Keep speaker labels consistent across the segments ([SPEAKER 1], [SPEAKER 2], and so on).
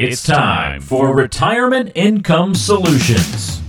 [SPEAKER 1] It's time for Retirement Income Solutions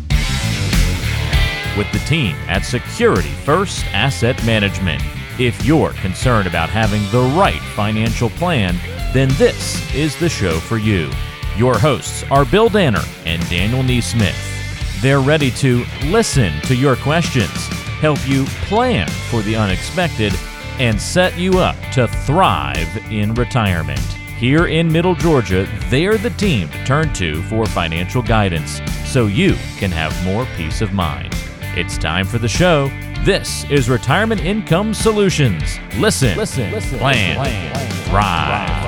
[SPEAKER 1] with the team at Security First Asset Management. If you're concerned about having the right financial plan, then this is the show for you. Your hosts are Bill Danner and Daniel Neesmith. They're ready to listen to your questions, help you plan for the unexpected, and set you up to thrive in retirement. Here in Middle Georgia, they're the team to turn to for financial guidance so you can have more peace of mind. It's time for the show. This is Retirement Income Solutions. Listen, listen, listen plan, plan, thrive.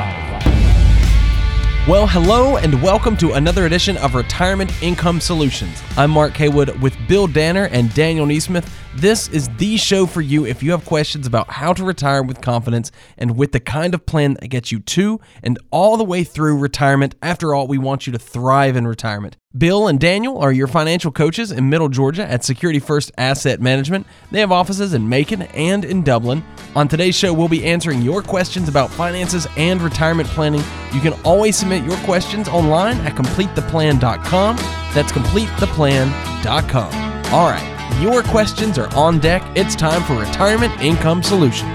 [SPEAKER 2] Well, hello and welcome to another edition of Retirement Income Solutions. I'm Mark Haywood with Bill Danner and Daniel Neesmith. This is the show for you if you have questions about how to retire with confidence and with the kind of plan that gets you to and all the way through retirement. After all, we want you to thrive in retirement. Bill and Daniel are your financial coaches in Middle Georgia at Security First Asset Management. They have offices in Macon and in Dublin. On today's show, we'll be answering your questions about finances and retirement planning. You can always submit your questions online at completetheplan.com. That's completetheplan.com. All right, your questions are on deck. It's time for Retirement Income Solutions.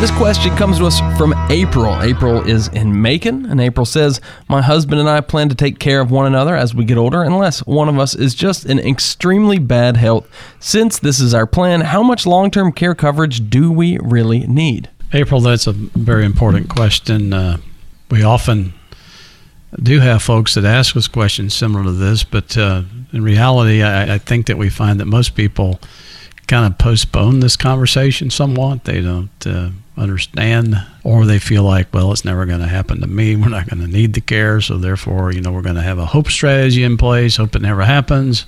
[SPEAKER 2] This question comes to us from April. April is in Macon, and April says, My husband and I plan to take care of one another as we get older, unless one of us is just in extremely bad health. Since this is our plan, how much long term care coverage do we really need?
[SPEAKER 3] April, that's a very important question. Uh, we often do have folks that ask us questions similar to this, but uh, in reality, I, I think that we find that most people kind of postpone this conversation somewhat. They don't uh, understand, or they feel like, well, it's never going to happen to me. We're not going to need the care, so therefore, you know, we're going to have a hope strategy in place. Hope it never happens,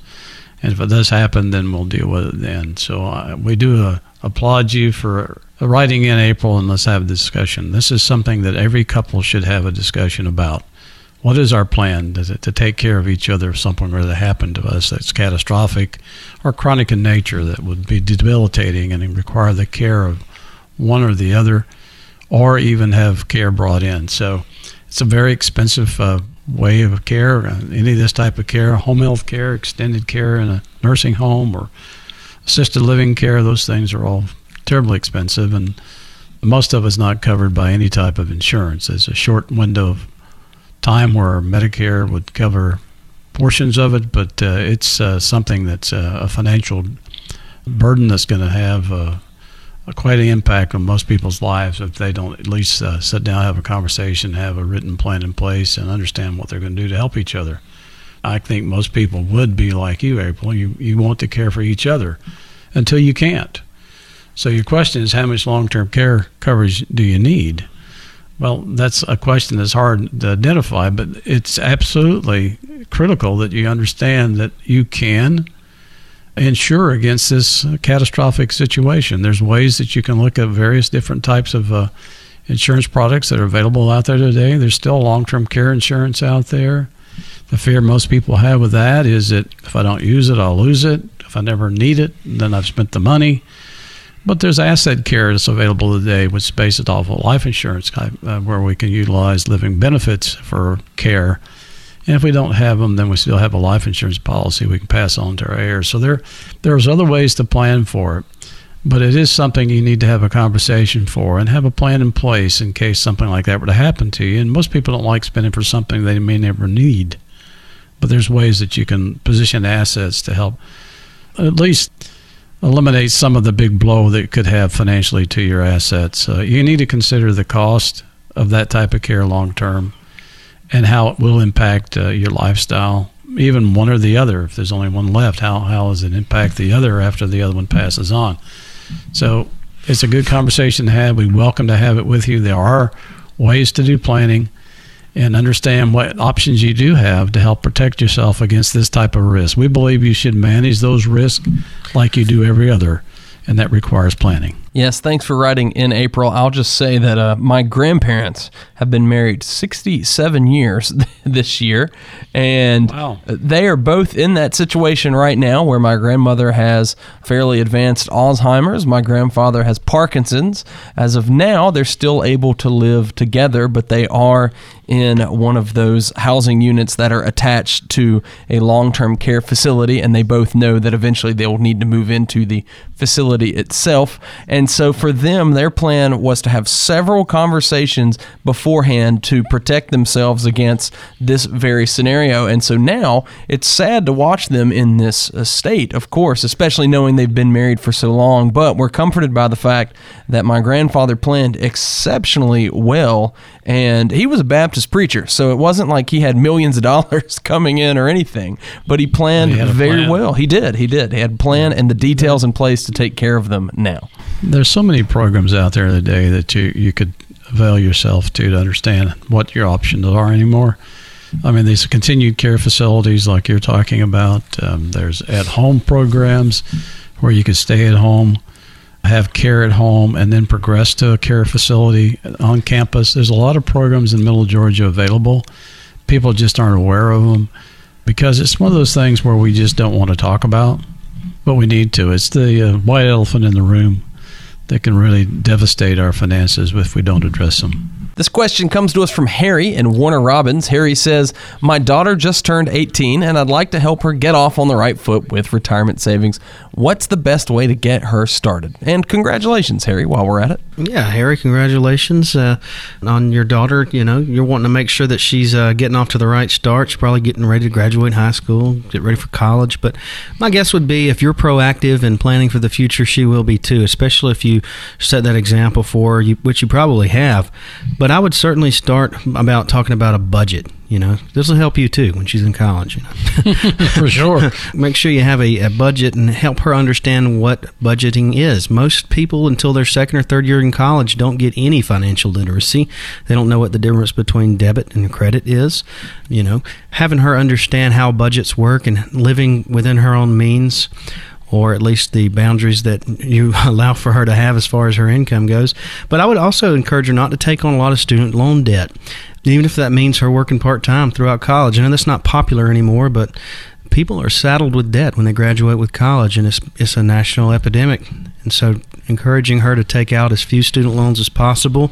[SPEAKER 3] and if it does happen, then we'll deal with it then. So uh, we do uh, applaud you for writing in April, and let's have a discussion. This is something that every couple should have a discussion about. What is our plan to, to take care of each other if something were to happen to us that's catastrophic or chronic in nature that would be debilitating and require the care of one or the other, or even have care brought in. So it's a very expensive uh, way of care. Uh, any of this type of care, home health care, extended care in a nursing home, or assisted living care, those things are all terribly expensive, and most of it's not covered by any type of insurance. There's a short window of time where Medicare would cover portions of it, but uh, it's uh, something that's uh, a financial burden that's going to have uh, quite an impact on most people's lives if they don't at least uh, sit down, have a conversation, have a written plan in place, and understand what they're going to do to help each other. I think most people would be like you, April. You you want to care for each other until you can't. So your question is, how much long-term care coverage do you need? Well, that's a question that's hard to identify, but it's absolutely critical that you understand that you can insure against this catastrophic situation. There's ways that you can look at various different types of uh, insurance products that are available out there today. There's still long term care insurance out there. The fear most people have with that is that if I don't use it, I'll lose it. If I never need it, then I've spent the money. But there's asset care that's available today, which is based off of life insurance, uh, where we can utilize living benefits for care and if we don't have them, then we still have a life insurance policy we can pass on to our heirs. So there, there's other ways to plan for it, but it is something you need to have a conversation for and have a plan in place in case something like that were to happen to you. And most people don't like spending for something they may never need, but there's ways that you can position assets to help at least eliminate some of the big blow that could have financially to your assets. Uh, you need to consider the cost of that type of care long term and how it will impact uh, your lifestyle, even one or the other. If there's only one left, how how does it impact the other after the other one passes on? So it's a good conversation to have. We welcome to have it with you. There are ways to do planning and understand what options you do have to help protect yourself against this type of risk. We believe you should manage those risks like you do every other, and that requires planning.
[SPEAKER 2] Yes, thanks for writing in April. I'll just say that uh, my grandparents have been married 67 years this year, and wow. they are both in that situation right now where my grandmother has fairly advanced Alzheimer's. My grandfather has Parkinson's. As of now, they're still able to live together, but they are in one of those housing units that are attached to a long term care facility, and they both know that eventually they'll need to move into the facility itself. And so for them, their plan was to have several conversations beforehand to protect themselves against this very scenario. And so now it's sad to watch them in this uh, state, of course, especially knowing they've been married for so long. But we're comforted by the fact that my grandfather planned exceptionally well. And he was a Baptist preacher, so it wasn't like he had millions of dollars coming in or anything, but he planned
[SPEAKER 3] He
[SPEAKER 2] very
[SPEAKER 3] plan.
[SPEAKER 2] well. He did. He did. He had a plan and the details in place to take care of them now.
[SPEAKER 3] There's so many programs out there today that you, you could avail yourself to to understand what your options are anymore. I mean, these continued care facilities like you're talking about. Um, there's at home programs where you can stay at home, have care at home, and then progress to a care facility on campus. There's a lot of programs in Middle Georgia available. People just aren't aware of them because it's one of those things where we just don't want to talk about, but we need to. It's the uh, white elephant in the room that can really devastate our finances if we don't address them.
[SPEAKER 2] This question comes to us from Harry in Warner Robins. Harry says, My daughter just turned 18 and I'd like to help her get off on the right foot with retirement savings. What's the best way to get her started? And congratulations, Harry, while we're at it.
[SPEAKER 4] Yeah, Harry, congratulations uh, on your daughter. You know, you're wanting to make sure that she's uh, getting off to the right start. She's probably getting ready to graduate high school, get ready for college. But my guess would be if you're proactive and planning for the future, she will be too, especially if you set that example for her, which you probably have. But I would certainly start about talking about a budget. You know, this will help you too when she's in college. You know,
[SPEAKER 3] For sure.
[SPEAKER 4] make sure you have a, a budget and help her understand what budgeting is. Most people, until their second or third year in college, don't get any financial literacy. They don't know what the difference between debit and credit is. You know, having her understand how budgets work and living within her own means. Or at least the boundaries that you allow for her to have as far as her income goes. But I would also encourage her not to take on a lot of student loan debt, even if that means her working part time throughout college. I know that's not popular anymore, but people are saddled with debt when they graduate with college, and it's it's a national epidemic. And so, encouraging her to take out as few student loans as possible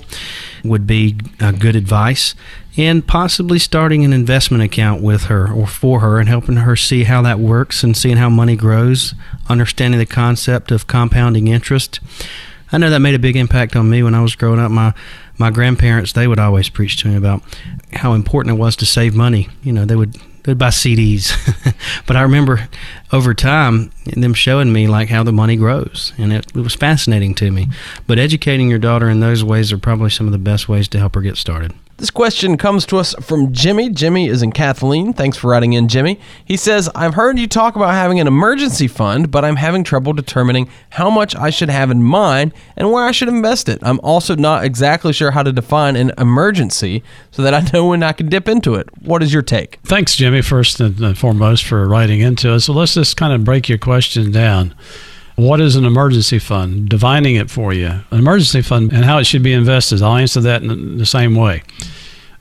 [SPEAKER 4] would be uh, good advice. And possibly starting an investment account with her or for her, and helping her see how that works and seeing how money grows, understanding the concept of compounding interest. I know that made a big impact on me when I was growing up. My my grandparents they would always preach to me about how important it was to save money. You know, they would they'd buy CDs, but I remember over time them showing me like how the money grows, and it, it was fascinating to me. But educating your daughter in those ways are probably some of the best ways to help her get started.
[SPEAKER 2] This question comes to us from Jimmy. Jimmy is in Kathleen. Thanks for writing in, Jimmy. He says, I've heard you talk about having an emergency fund, but I'm having trouble determining how much I should have in mine and where I should invest it. I'm also not exactly sure how to define an emergency so that I know when I can dip into it. What is your take?
[SPEAKER 3] Thanks, Jimmy, first and foremost, for writing into us. So let's just kind of break your question down. What is an emergency fund? Defining it for you. An emergency fund and how it should be invested. I'll answer that in the same way.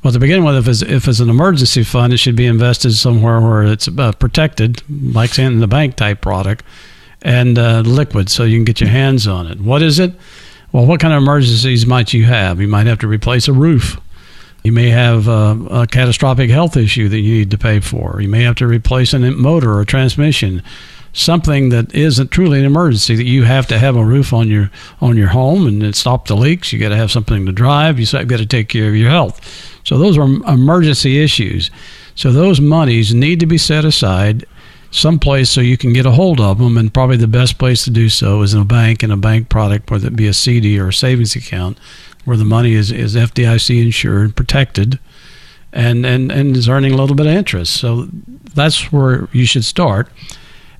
[SPEAKER 3] Well, to begin with, if it's, if it's an emergency fund, it should be invested somewhere where it's uh, protected, like in the bank type product, and uh, liquid, so you can get your hands on it. What is it? Well, what kind of emergencies might you have? You might have to replace a roof. You may have a, a catastrophic health issue that you need to pay for. You may have to replace a motor or transmission something that isn't truly an emergency that you have to have a roof on your on your home and stop the leaks. You got to have something to drive. You got to take care of your health. So those are emergency issues. So those monies need to be set aside someplace so you can get a hold of them and probably the best place to do so is in a bank and a bank product whether it be a cd or a savings account where the money is, is fdic insured protected and, and and is earning a little bit of interest. So that's where you should start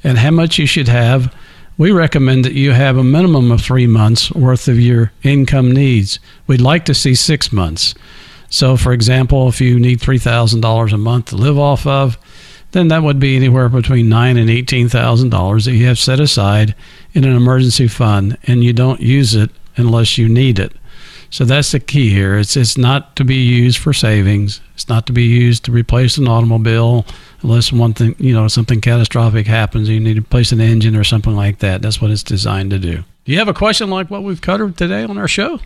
[SPEAKER 3] and how much you should have, we recommend that you have a minimum of three months worth of your income needs. We'd like to see six months. So, for example, if you need $3,000 a month to live off of, then that would be anywhere between nine and eighteen thousand dollars that you have set aside in an emergency fund, and you don't use it unless you need it. So that's the key here. It's it's not to be used for savings. It's not to be used to replace an automobile unless one thing you know something catastrophic happens. You need to replace an engine or something like that. That's what it's designed to do. Do you have a question like what we've covered today on our show?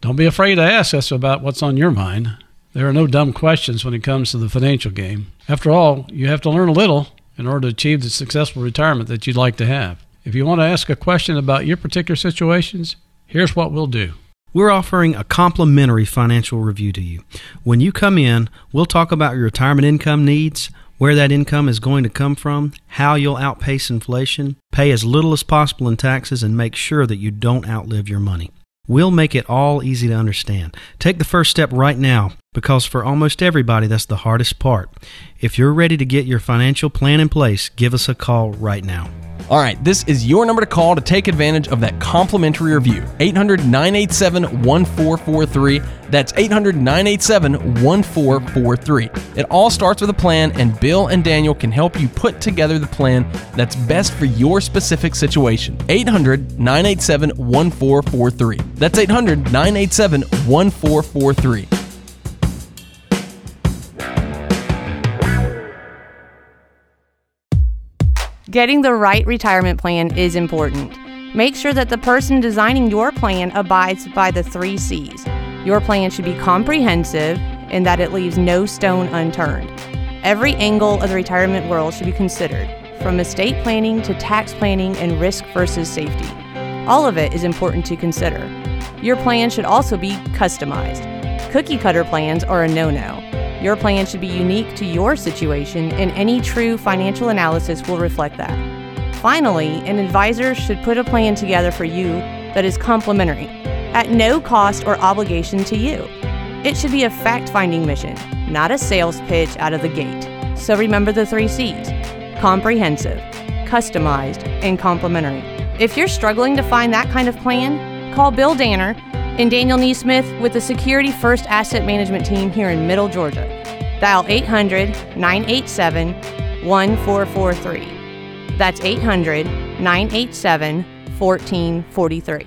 [SPEAKER 3] Don't be afraid to ask us about what's on your mind. There are no dumb questions when it comes to the financial game. After all, you have to learn a little in order to achieve the successful retirement that you'd like to have. If you want to ask a question about your particular situations, here's what we'll do.
[SPEAKER 4] We're offering a complimentary financial review to you. When you come in, we'll talk about your retirement income needs, where that income is going to come from, how you'll outpace inflation, pay as little as possible in taxes, and make sure that you don't outlive your money. We'll make it all easy to understand. Take the first step right now because for almost everybody, that's the hardest part. If you're ready to get your financial plan in place, give us a call right now.
[SPEAKER 2] All right, this is your number to call to take advantage of that complimentary review. 800 987 1443. That's 800 987 1443. It all starts with a plan, and Bill and Daniel can help you put together the plan that's best for your specific situation. 800 987 1443. That's 800 987 1443.
[SPEAKER 5] Getting the right retirement plan is important. Make sure that the person designing your plan abides by the three C's. Your plan should be comprehensive and that it leaves no stone unturned. Every angle of the retirement world should be considered, from estate planning to tax planning and risk versus safety. All of it is important to consider. Your plan should also be customized. Cookie cutter plans are a no no. Your plan should be unique to your situation, and any true financial analysis will reflect that. Finally, an advisor should put a plan together for you that is complementary, at no cost or obligation to you. It should be a fact finding mission, not a sales pitch out of the gate. So remember the three C's comprehensive, customized, and complementary. If you're struggling to find that kind of plan, call Bill Danner and Daniel Neesmith with the Security First Asset Management Team here in Middle Georgia. Dial 800 987 1443. That's 800 987 1443.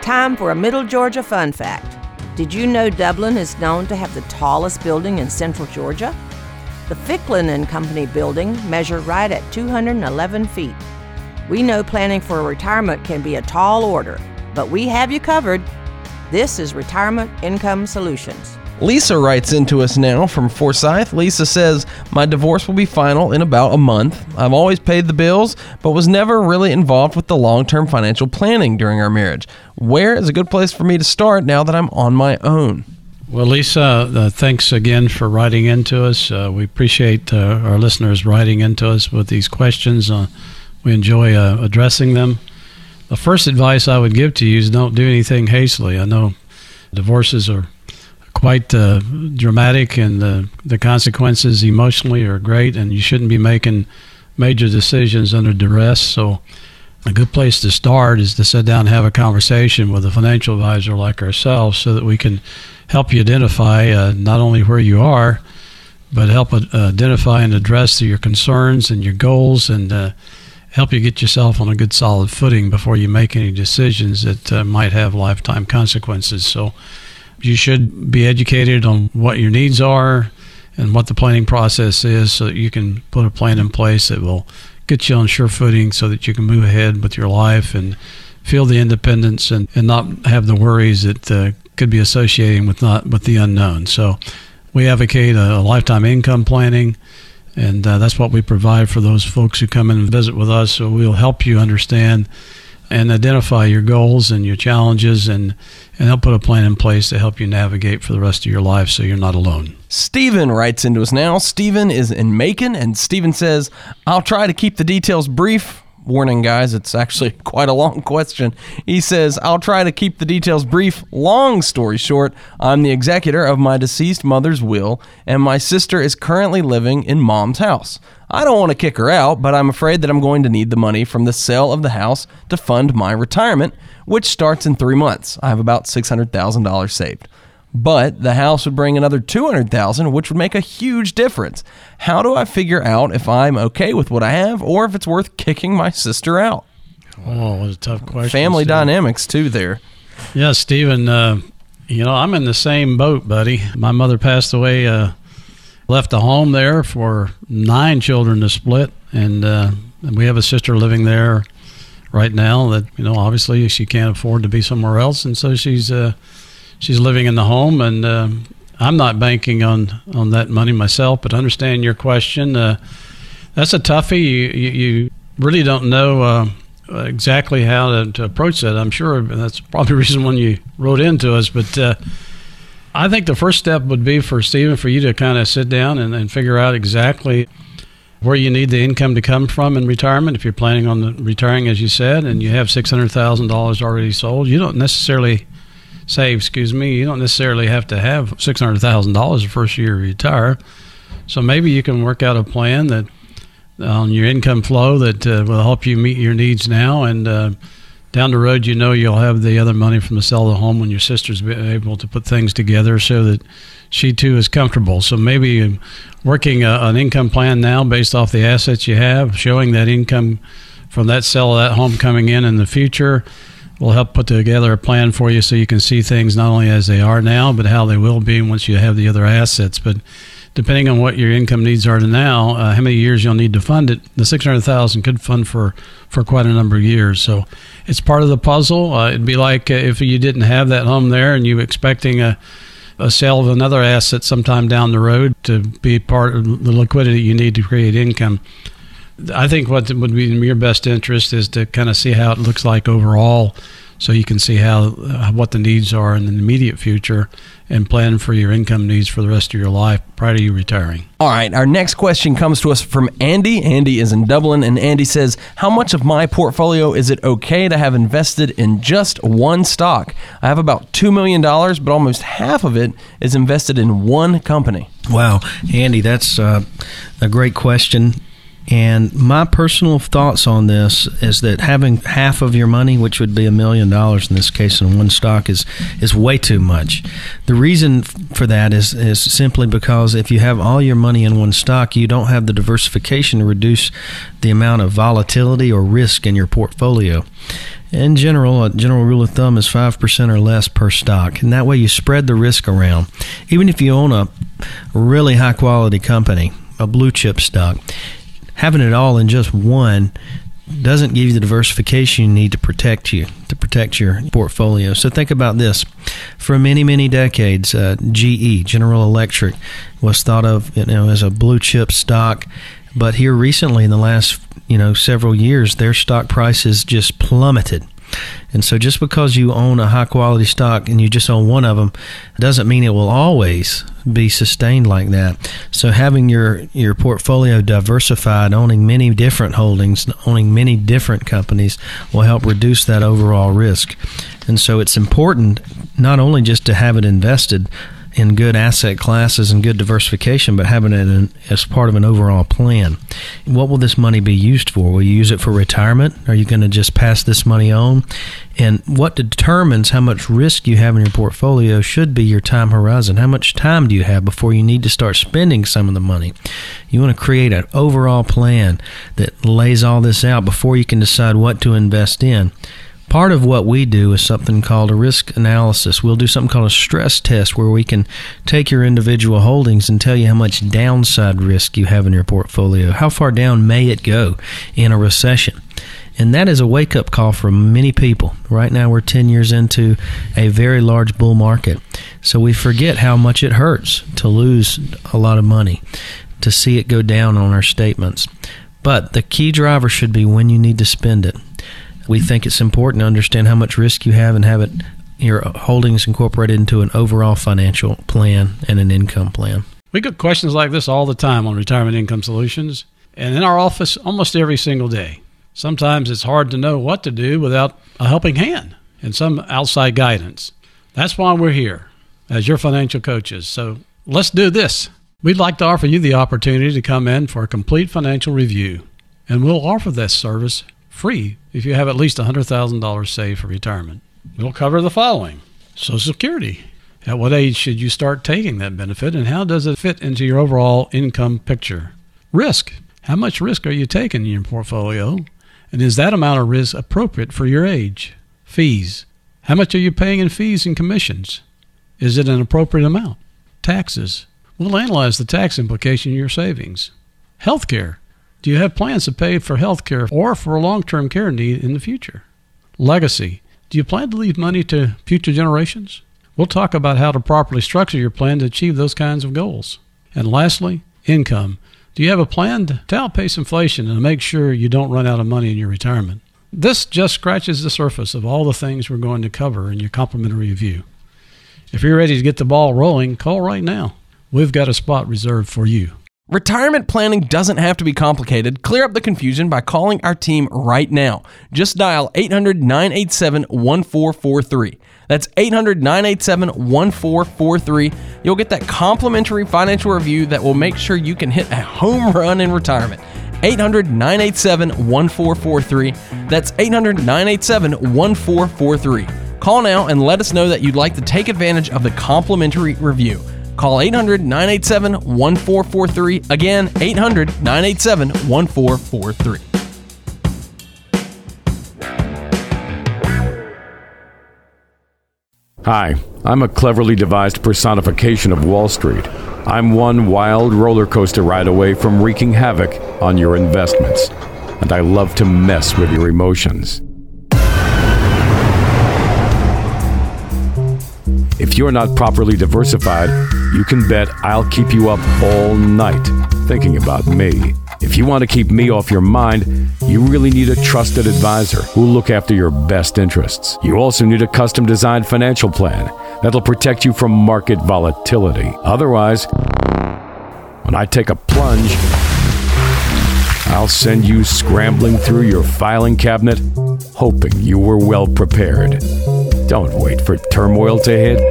[SPEAKER 6] Time for a Middle Georgia fun fact. Did you know Dublin is known to have the tallest building in central Georgia? The Ficklin and Company building measured right at 211 feet. We know planning for retirement can be a tall order, but we have you covered. This is Retirement Income Solutions.
[SPEAKER 2] Lisa writes into us now from Forsyth. Lisa says, My divorce will be final in about a month. I've always paid the bills, but was never really involved with the long term financial planning during our marriage. Where is a good place for me to start now that I'm on my own?
[SPEAKER 3] Well, Lisa, uh, thanks again for writing into us. Uh, we appreciate uh, our listeners writing into us with these questions. Uh, we enjoy uh, addressing them. The first advice I would give to you is don't do anything hastily. I know divorces are quite uh, dramatic, and the the consequences emotionally are great, and you shouldn't be making major decisions under duress. So, a good place to start is to sit down and have a conversation with a financial advisor like ourselves, so that we can help you identify uh, not only where you are, but help uh, identify and address your concerns and your goals, and uh, help you get yourself on a good solid footing before you make any decisions that uh, might have lifetime consequences. So you should be educated on what your needs are and what the planning process is so that you can put a plan in place that will get you on sure footing so that you can move ahead with your life and feel the independence and, and not have the worries that uh, could be associating with not with the unknown. So we advocate a, a lifetime income planning and uh, that's what we provide for those folks who come in and visit with us. So we'll help you understand and identify your goals and your challenges and, and help put a plan in place to help you navigate for the rest of your life so you're not alone.
[SPEAKER 2] Stephen writes into us now. Stephen is in Macon, and Stephen says, I'll try to keep the details brief. Warning, guys, it's actually quite a long question. He says, I'll try to keep the details brief. Long story short, I'm the executor of my deceased mother's will, and my sister is currently living in mom's house. I don't want to kick her out, but I'm afraid that I'm going to need the money from the sale of the house to fund my retirement, which starts in three months. I have about $600,000 saved. But the house would bring another 200,000, which would make a huge difference. How do I figure out if I'm okay with what I have or if it's worth kicking my sister out?
[SPEAKER 3] Oh, what a tough question.
[SPEAKER 2] Family
[SPEAKER 3] Stephen.
[SPEAKER 2] dynamics too there.
[SPEAKER 3] Yeah, Stephen, uh, you know, I'm in the same boat, buddy. My mother passed away uh, left a home there for nine children to split, and uh, we have a sister living there right now that you know obviously she can't afford to be somewhere else, and so she's uh, she's living in the home. And uh, I'm not banking on on that money myself, but understand your question. Uh, that's a toughie. You, you, you really don't know uh, exactly how to, to, approach that. I'm sure that's probably the reason when you wrote into us, but. Uh, I think the first step would be for Stephen for you to kind of sit down and, and figure out exactly where you need the income to come from in retirement. If you're planning on retiring, as you said, and you have six hundred thousand dollars already sold, you don't necessarily say, excuse me, you don't necessarily have to have six hundred thousand dollars the first year you retire. So maybe you can work out a plan that on your income flow that uh, will help you meet your needs now and. Uh, down the road, you know you'll have the other money from the sale of the home when your sister's able to put things together so that she too is comfortable. So maybe working a, an income plan now based off the assets you have, showing that income from that sale of that home coming in in the future will help put together a plan for you so you can see things not only as they are now, but how they will be once you have the other assets. But depending on what your income needs are now, uh, how many years you'll need to fund it, the six hundred thousand could fund for for quite a number of years. So it's part of the puzzle. Uh, it'd be like uh, if you didn't have that home there and you were expecting a a sale of another asset sometime down the road to be part of the liquidity you need to create income. I think what would be in your best interest is to kind of see how it looks like overall so you can see how uh, what the needs are in the immediate future and plan for your income needs for the rest of your life prior to you retiring.
[SPEAKER 2] All right, our next question comes to us from Andy. Andy is in Dublin, and Andy says, How much of my portfolio is it okay to have invested in just one stock? I have about $2 million, but almost half of it is invested in one company.
[SPEAKER 4] Wow, Andy, that's uh, a great question. And my personal thoughts on this is that having half of your money, which would be a million dollars in this case, in one stock is is way too much. The reason for that is is simply because if you have all your money in one stock, you don't have the diversification to reduce the amount of volatility or risk in your portfolio. In general, a general rule of thumb is 5% or less per stock. And that way you spread the risk around. Even if you own a really high quality company, a blue chip stock, having it all in just one doesn't give you the diversification you need to protect you to protect your portfolio. So think about this: for many many decades, uh, GE General Electric was thought of you know as a blue chip stock, but here recently in the last you know several years, their stock prices just plummeted. And so, just because you own a high quality stock and you just own one of them doesn't mean it will always be sustained like that. So, having your, your portfolio diversified, owning many different holdings, owning many different companies will help reduce that overall risk. And so, it's important not only just to have it invested, in good asset classes and good diversification, but having it in, as part of an overall plan. What will this money be used for? Will you use it for retirement? Are you going to just pass this money on? And what determines how much risk you have in your portfolio should be your time horizon. How much time do you have before you need to start spending some of the money? You want to create an overall plan that lays all this out before you can decide what to invest in. Part of what we do is something called a risk analysis. We'll do something called a stress test where we can take your individual holdings and tell you how much downside risk you have in your portfolio. How far down may it go in a recession? And that is a wake up call for many people. Right now, we're 10 years into a very large bull market. So we forget how much it hurts to lose a lot of money, to see it go down on our statements. But the key driver should be when you need to spend it we think it's important to understand how much risk you have and have it your holdings incorporated into an overall financial plan and an income plan.
[SPEAKER 3] We get questions like this all the time on retirement income solutions and in our office almost every single day. Sometimes it's hard to know what to do without a helping hand and some outside guidance. That's why we're here as your financial coaches. So let's do this. We'd like to offer you the opportunity to come in for a complete financial review, and we'll offer this service free if you have at least $100,000 saved for retirement. We'll cover the following Social Security. At what age should you start taking that benefit, and how does it fit into your overall income picture? Risk. How much risk are you taking in your portfolio? And is that amount of risk appropriate for your age? Fees. How much are you paying in fees and commissions? Is it an appropriate amount? Taxes. We'll analyze the tax implication of your savings. Healthcare. Do you have plans to pay for health care or for a long term care need in the future? Legacy. Do you plan to leave money to future generations? We'll talk about how to properly structure your plan to achieve those kinds of goals. And lastly, income. Do you have a plan to outpace inflation and make sure you don't run out of money in your retirement? This just scratches the surface of all the things we're going to cover in your complimentary review. If you're ready to get the ball rolling, call right now. We've got a spot reserved for you.
[SPEAKER 2] Retirement planning doesn't have to be complicated. Clear up the confusion by calling our team right now. Just dial 800 987 1443. That's 800 987 1443. You'll get that complimentary financial review that will make sure you can hit a home run in retirement. 800 987 1443. That's 800 987 1443. Call now and let us know that you'd like to take advantage of the complimentary review. Call 800 987 1443. Again, 800 987 1443.
[SPEAKER 7] Hi, I'm a cleverly devised personification of Wall Street. I'm one wild roller coaster ride away from wreaking havoc on your investments, and I love to mess with your emotions. If you're not properly diversified, you can bet I'll keep you up all night thinking about me. If you want to keep me off your mind, you really need a trusted advisor who'll look after your best interests. You also need a custom designed financial plan that'll protect you from market volatility. Otherwise, when I take a plunge, I'll send you scrambling through your filing cabinet, hoping you were well prepared. Don't wait for turmoil to hit.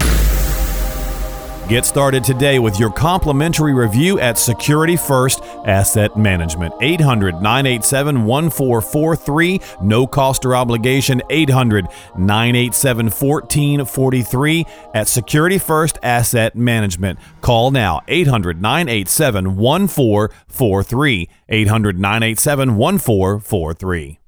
[SPEAKER 8] Get started today with your complimentary review at Security First Asset Management. 800 987 1443. No cost or obligation. 800 987 1443 at Security First Asset Management. Call now 800 987 1443. 800 987 1443.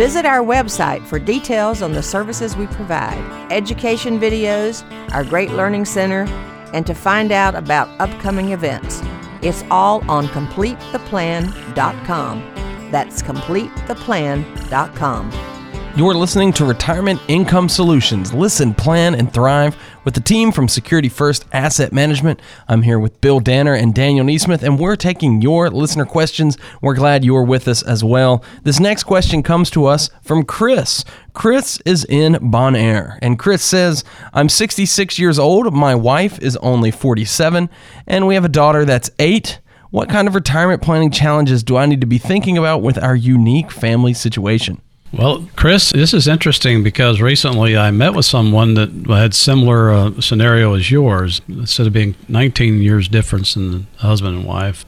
[SPEAKER 6] Visit our website for details on the services we provide, education videos, our great learning center, and to find out about upcoming events. It's all on CompleteThePlan.com. That's CompleteThePlan.com.
[SPEAKER 2] You're listening to Retirement Income Solutions. Listen, plan, and thrive with the team from Security First Asset Management. I'm here with Bill Danner and Daniel Neesmith, and we're taking your listener questions. We're glad you're with us as well. This next question comes to us from Chris. Chris is in Bonaire, and Chris says, I'm 66 years old, my wife is only 47, and we have a daughter that's eight. What kind of retirement planning challenges do I need to be thinking about with our unique family situation?
[SPEAKER 3] Well, Chris, this is interesting because recently I met with someone that had similar uh, scenario as yours. Instead of being 19 years difference in husband and wife,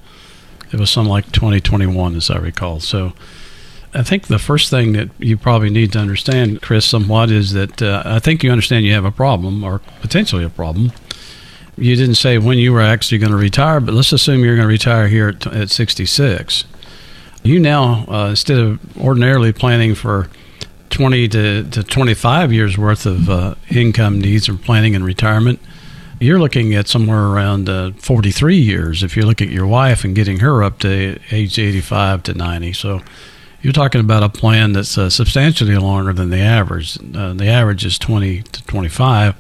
[SPEAKER 3] it was something like 2021, as I recall. So I think the first thing that you probably need to understand, Chris, somewhat is that uh, I think you understand you have a problem or potentially a problem. You didn't say when you were actually going to retire, but let's assume you're going to retire here at, at 66 you now, uh, instead of ordinarily planning for 20 to, to 25 years worth of uh, income needs or planning in retirement, you're looking at somewhere around uh, 43 years if you look at your wife and getting her up to age 85 to 90. So you're talking about a plan that's uh, substantially longer than the average. Uh, the average is 20 to 25.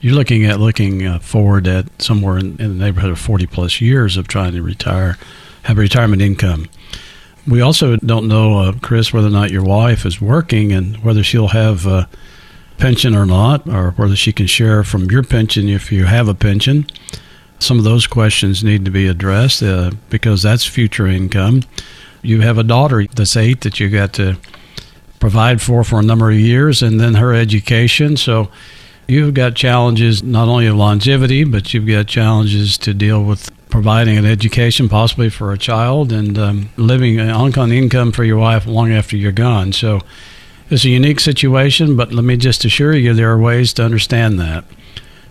[SPEAKER 3] You're looking at looking uh, forward at somewhere in, in the neighborhood of 40 plus years of trying to retire, have retirement income. We also don't know, uh, Chris, whether or not your wife is working and whether she'll have a pension or not, or whether she can share from your pension if you have a pension. Some of those questions need to be addressed uh, because that's future income. You have a daughter that's eight that you got to provide for for a number of years, and then her education. So you've got challenges not only of longevity, but you've got challenges to deal with providing an education possibly for a child and um, living on income for your wife long after you're gone. So it's a unique situation, but let me just assure you there are ways to understand that.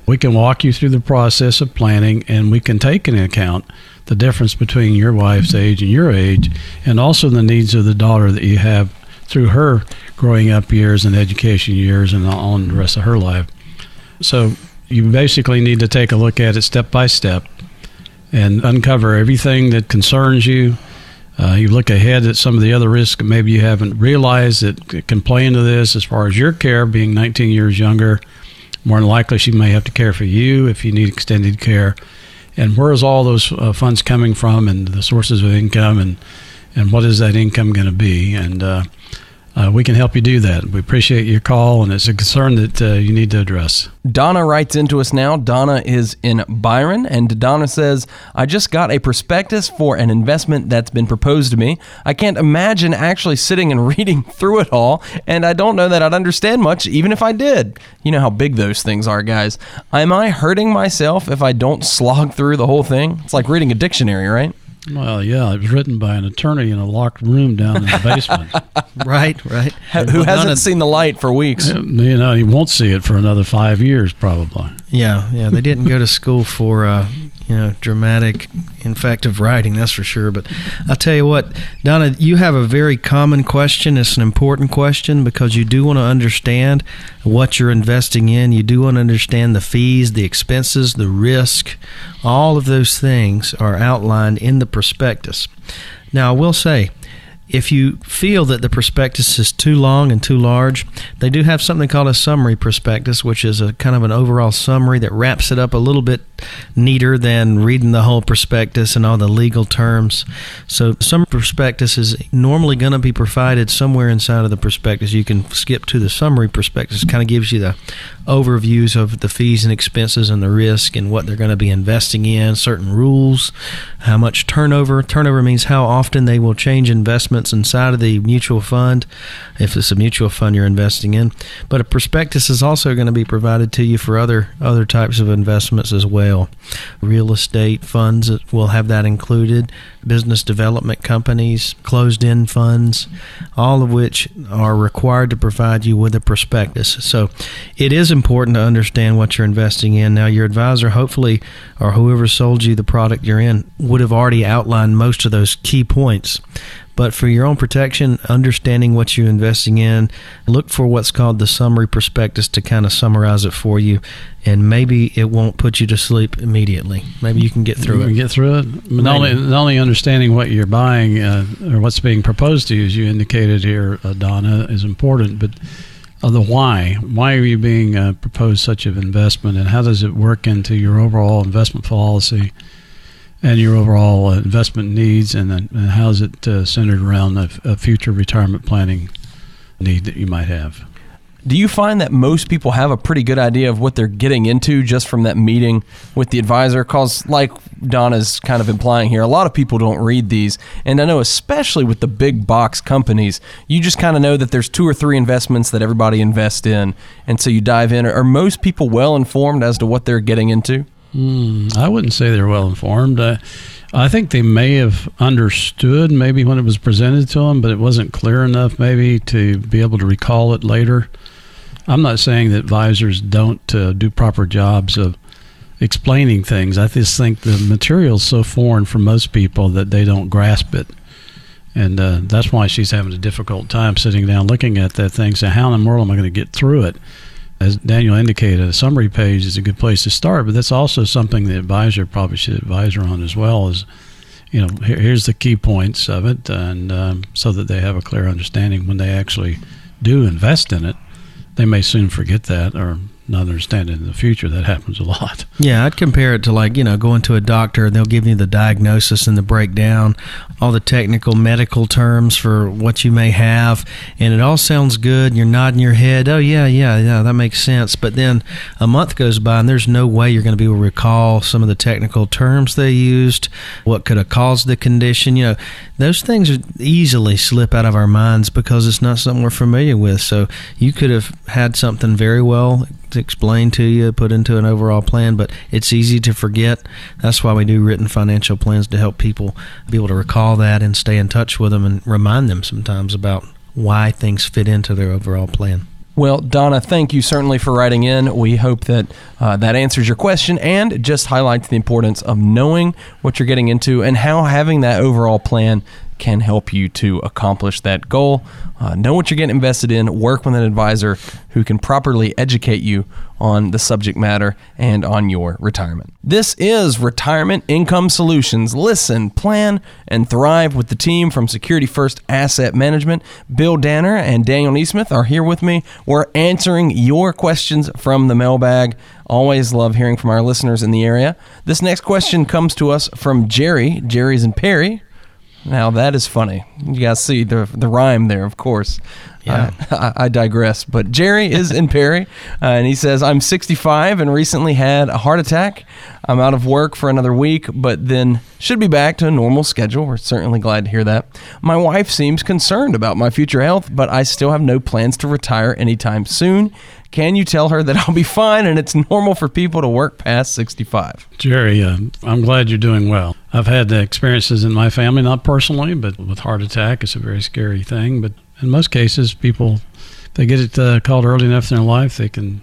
[SPEAKER 3] We can walk you through the process of planning and we can take into account the difference between your wife's age and your age and also the needs of the daughter that you have through her growing up years and education years and on the rest of her life. So you basically need to take a look at it step by step and uncover everything that concerns you. Uh, you look ahead at some of the other risks maybe you haven't realized that can play into this as far as your care being 19 years younger. More than likely, she may have to care for you if you need extended care. And where is all those uh, funds coming from and the sources of income and, and what is that income going to be? And uh, we can help you do that. We appreciate your call, and it's a concern that uh, you need to address.
[SPEAKER 2] Donna writes into us now. Donna is in Byron, and Donna says, I just got a prospectus for an investment that's been proposed to me. I can't imagine actually sitting and reading through it all, and I don't know that I'd understand much even if I did. You know how big those things are, guys. Am I hurting myself if I don't slog through the whole thing? It's like reading a dictionary, right?
[SPEAKER 3] Well, yeah, it was written by an attorney in a locked room down in the basement.
[SPEAKER 4] right, right.
[SPEAKER 2] Who hasn't seen the light for weeks?
[SPEAKER 3] You know, he won't see it for another five years, probably.
[SPEAKER 4] Yeah, yeah. They didn't go to school for uh, you know dramatic, effective writing. That's for sure. But I'll tell you what, Donna, you have a very common question. It's an important question because you do want to understand what you're investing in. You do want to understand the fees, the expenses, the risk. All of those things are outlined in the prospectus. Now, I will say if you feel that the prospectus is too long and too large, they do have something called a summary prospectus, which is a kind of an overall summary that wraps it up a little bit neater than reading the whole prospectus and all the legal terms. So, some prospectus is normally going to be provided somewhere inside of the prospectus. You can skip to the summary prospectus, kind of gives you the overviews of the fees and expenses and the risk and what they're going to be investing in, certain rules, how much turnover. Turnover means how often they will change investments inside of the mutual fund, if it's a mutual fund you're investing in. But a prospectus is also going to be provided to you for other other types of investments as well. Real estate funds will have that included, business development companies, closed-end funds, all of which are required to provide you with a prospectus. So it is important to understand what you're investing in. Now, your advisor, hopefully, or whoever sold you the product you're in, would have already outlined most of those key points. But for your own protection, understanding what you're investing in, look for what's called the summary prospectus to kind of summarize it for you. And maybe it won't put you to sleep immediately. Maybe you can get through
[SPEAKER 3] you
[SPEAKER 4] it.
[SPEAKER 3] Get through it. Not only, not only understanding what you're buying uh, or what's being proposed to you, as you indicated here, uh, Donna, is important, but of the why. Why are you being uh, proposed such an investment, and how does it work into your overall investment policy and your overall uh, investment needs, and, then, and how is it uh, centered around a, a future retirement planning need that you might have?
[SPEAKER 2] Do you find that most people have a pretty good idea of what they're getting into just from that meeting with the advisor? Because, like Donna's kind of implying here, a lot of people don't read these. And I know, especially with the big box companies, you just kind of know that there's two or three investments that everybody invests in. And so you dive in. Are most people well informed as to what they're getting into?
[SPEAKER 3] Mm, I wouldn't say they're well informed. Uh, I think they may have understood maybe when it was presented to them, but it wasn't clear enough maybe to be able to recall it later. I'm not saying that advisors don't uh, do proper jobs of explaining things. I just think the material's so foreign for most people that they don't grasp it. And uh, that's why she's having a difficult time sitting down looking at that thing, saying, How in the world am I going to get through it? As Daniel indicated, a summary page is a good place to start, but that's also something the advisor probably should advise her on as well. Is you know, here, here's the key points of it, and um, so that they have a clear understanding when they actually do invest in it they may soon forget that or not understand it in the future. That happens a lot.
[SPEAKER 4] Yeah, I'd compare it to like, you know, going to a doctor and they'll give you the diagnosis and the breakdown, all the technical medical terms for what you may have, and it all sounds good. You're nodding your head, oh, yeah, yeah, yeah, that makes sense. But then a month goes by and there's no way you're going to be able to recall some of the technical terms they used, what could have caused the condition. You know, those things easily slip out of our minds because it's not something we're familiar with. So you could have had something very well explained to you, put into an overall plan, but it's easy to forget. That's why we do written financial plans to help people be able to recall that and stay in touch with them and remind them sometimes about why things fit into their overall plan.
[SPEAKER 2] Well, Donna, thank you certainly for writing in. We hope that uh, that answers your question and just highlights the importance of knowing what you're getting into and how having that overall plan can help you to accomplish that goal. Uh, know what you're getting invested in, work with an advisor who can properly educate you on the subject matter and on your retirement. This is Retirement Income Solutions. Listen, plan, and thrive with the team from Security First Asset Management. Bill Danner and Daniel Neesmith are here with me. We're answering your questions from the mailbag. Always love hearing from our listeners in the area. This next question comes to us from Jerry. Jerry's in Perry. Now that is funny. You guys see the the rhyme there, of course.
[SPEAKER 4] Yeah.
[SPEAKER 2] I, I digress. But Jerry is in Perry, uh, and he says, "I'm 65 and recently had a heart attack. I'm out of work for another week, but then should be back to a normal schedule. We're certainly glad to hear that. My wife seems concerned about my future health, but I still have no plans to retire anytime soon. Can you tell her that I'll be fine and it's normal for people to work past 65?"
[SPEAKER 3] Jerry, uh, I'm glad you're doing well. I've had the experiences in my family, not personally, but with heart attack, it's a very scary thing. But in most cases, people, they get it uh, called early enough in their life, they can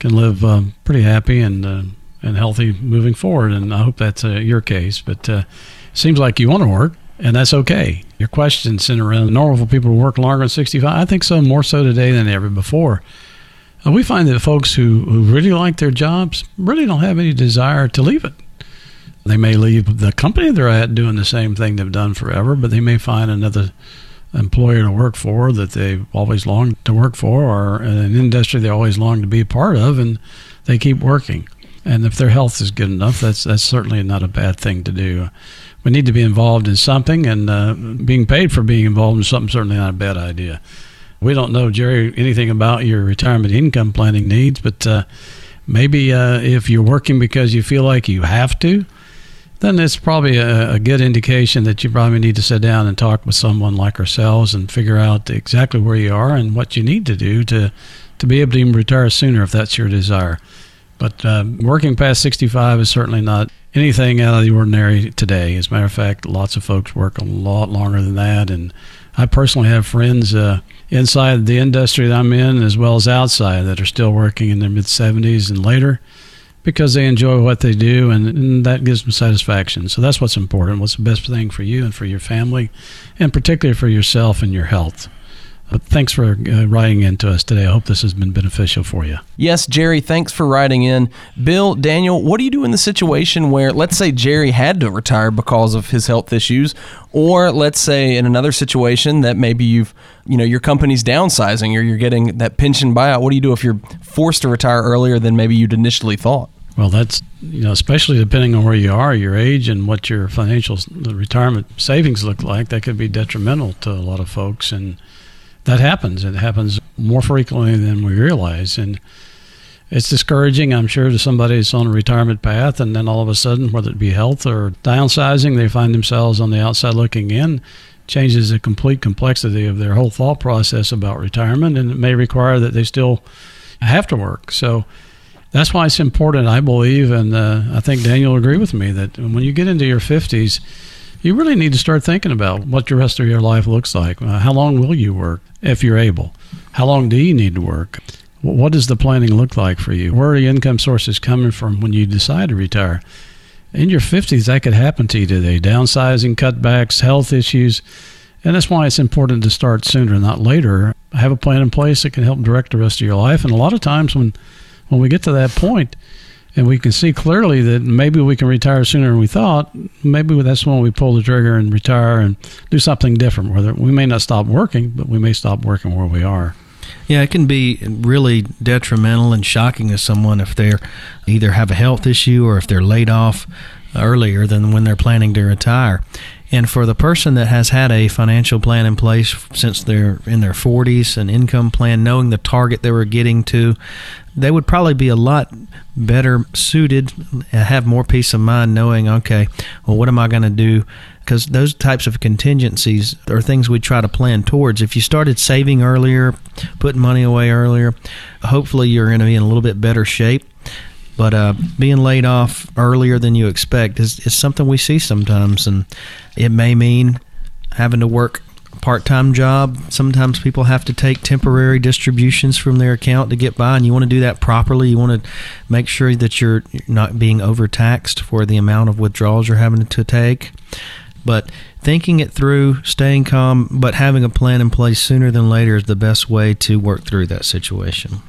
[SPEAKER 3] can live um, pretty happy and uh, and healthy moving forward. And I hope that's uh, your case. But uh, it seems like you want to work, and that's okay. Your question centered around normal for people to work longer than 65. I think so, more so today than ever before. We find that folks who, who really like their jobs really don't have any desire to leave it. They may leave the company they're at doing the same thing they've done forever, but they may find another employer to work for that they've always longed to work for or an industry they always longed to be a part of and they keep working. And if their health is good enough, that's that's certainly not a bad thing to do. We need to be involved in something, and uh, being paid for being involved in something certainly not a bad idea. We don't know, Jerry, anything about your retirement income planning needs, but uh, maybe uh, if you're working because you feel like you have to, then it's probably a, a, good indication that you probably need to sit down and talk with someone like ourselves and figure out exactly where you are and what you need to do to, to be able to even retire sooner if that's your desire. But uh, working past 65 is certainly not anything out of the ordinary today. As a matter of fact, lots of folks work a lot longer than that. And I personally have friends uh, inside the industry that I'm in as well as outside that are still working in their mid 70s and later because they enjoy what they do and, and, that gives them satisfaction. So that's what's important. What's the best thing for you and for your family, and particularly for yourself and your health. But thanks for uh, writing in to us today. I hope this has been beneficial for you.
[SPEAKER 2] Yes, Jerry, thanks for writing in. Bill, Daniel, what do you do in the situation where, let's say, Jerry had to retire because of his health issues, or let's say in another situation that maybe you've, you know, your company's downsizing or you're getting that pension buyout? What do you do if you're forced to retire earlier than maybe you'd initially thought?
[SPEAKER 3] Well, that's you know, especially depending on where you are, your age, and what your financial retirement savings look like. That could be detrimental to a lot of folks, and that happens. It happens more frequently than we realize, and it's discouraging, I'm sure, to somebody that's on a retirement path, and then all of a sudden, whether it be health or downsizing, they find themselves on the outside looking in. Changes the complete complexity of their whole thought process about retirement, and it may require that they still have to work. So that's why it's important, I believe, and uh, I think Daniel will agree with me that when you get into your 50s, you really need to start thinking about what the rest of your life looks like. Uh, how long will you work if you're able? How long do you need to work? What does the planning look like for you? Where are the income sources coming from when you decide to retire? In your 50s, that could happen to you today. Downsizing, cutbacks, health issues. And that's why it's important to start sooner, not later. Have a plan in place that can help direct the rest of your life. And a lot of times when, when we get to that point, and we can see clearly that maybe we can retire sooner than we thought, maybe that's when we pull the trigger and retire and do something different. Whether we may not stop working, but we may stop working where we are.
[SPEAKER 4] Yeah, it can be really detrimental and shocking to someone if they're either have a health issue or if they're laid off earlier than when they're planning to retire. And for the person that has had a financial plan in place since they're in their 40s, an income plan, knowing the target they were getting to, they would probably be a lot better suited, uh, have more peace of mind knowing, okay, well, what am I going to do? Because those types of contingencies are things we try to plan towards. If you started saving earlier, putting money away earlier, hopefully you're going to be in a little bit better shape. But uh, being laid off earlier than you expect is, is something we see sometimes, and it may mean having to work part-time job. Sometimes people have to take temporary distributions from their account to get by and you want to do that properly. You want to make sure that you're not being overtaxed for the amount of withdrawals you're having to take. But thinking it through, staying calm, but having a plan in place sooner than later is the best way to work through that situation.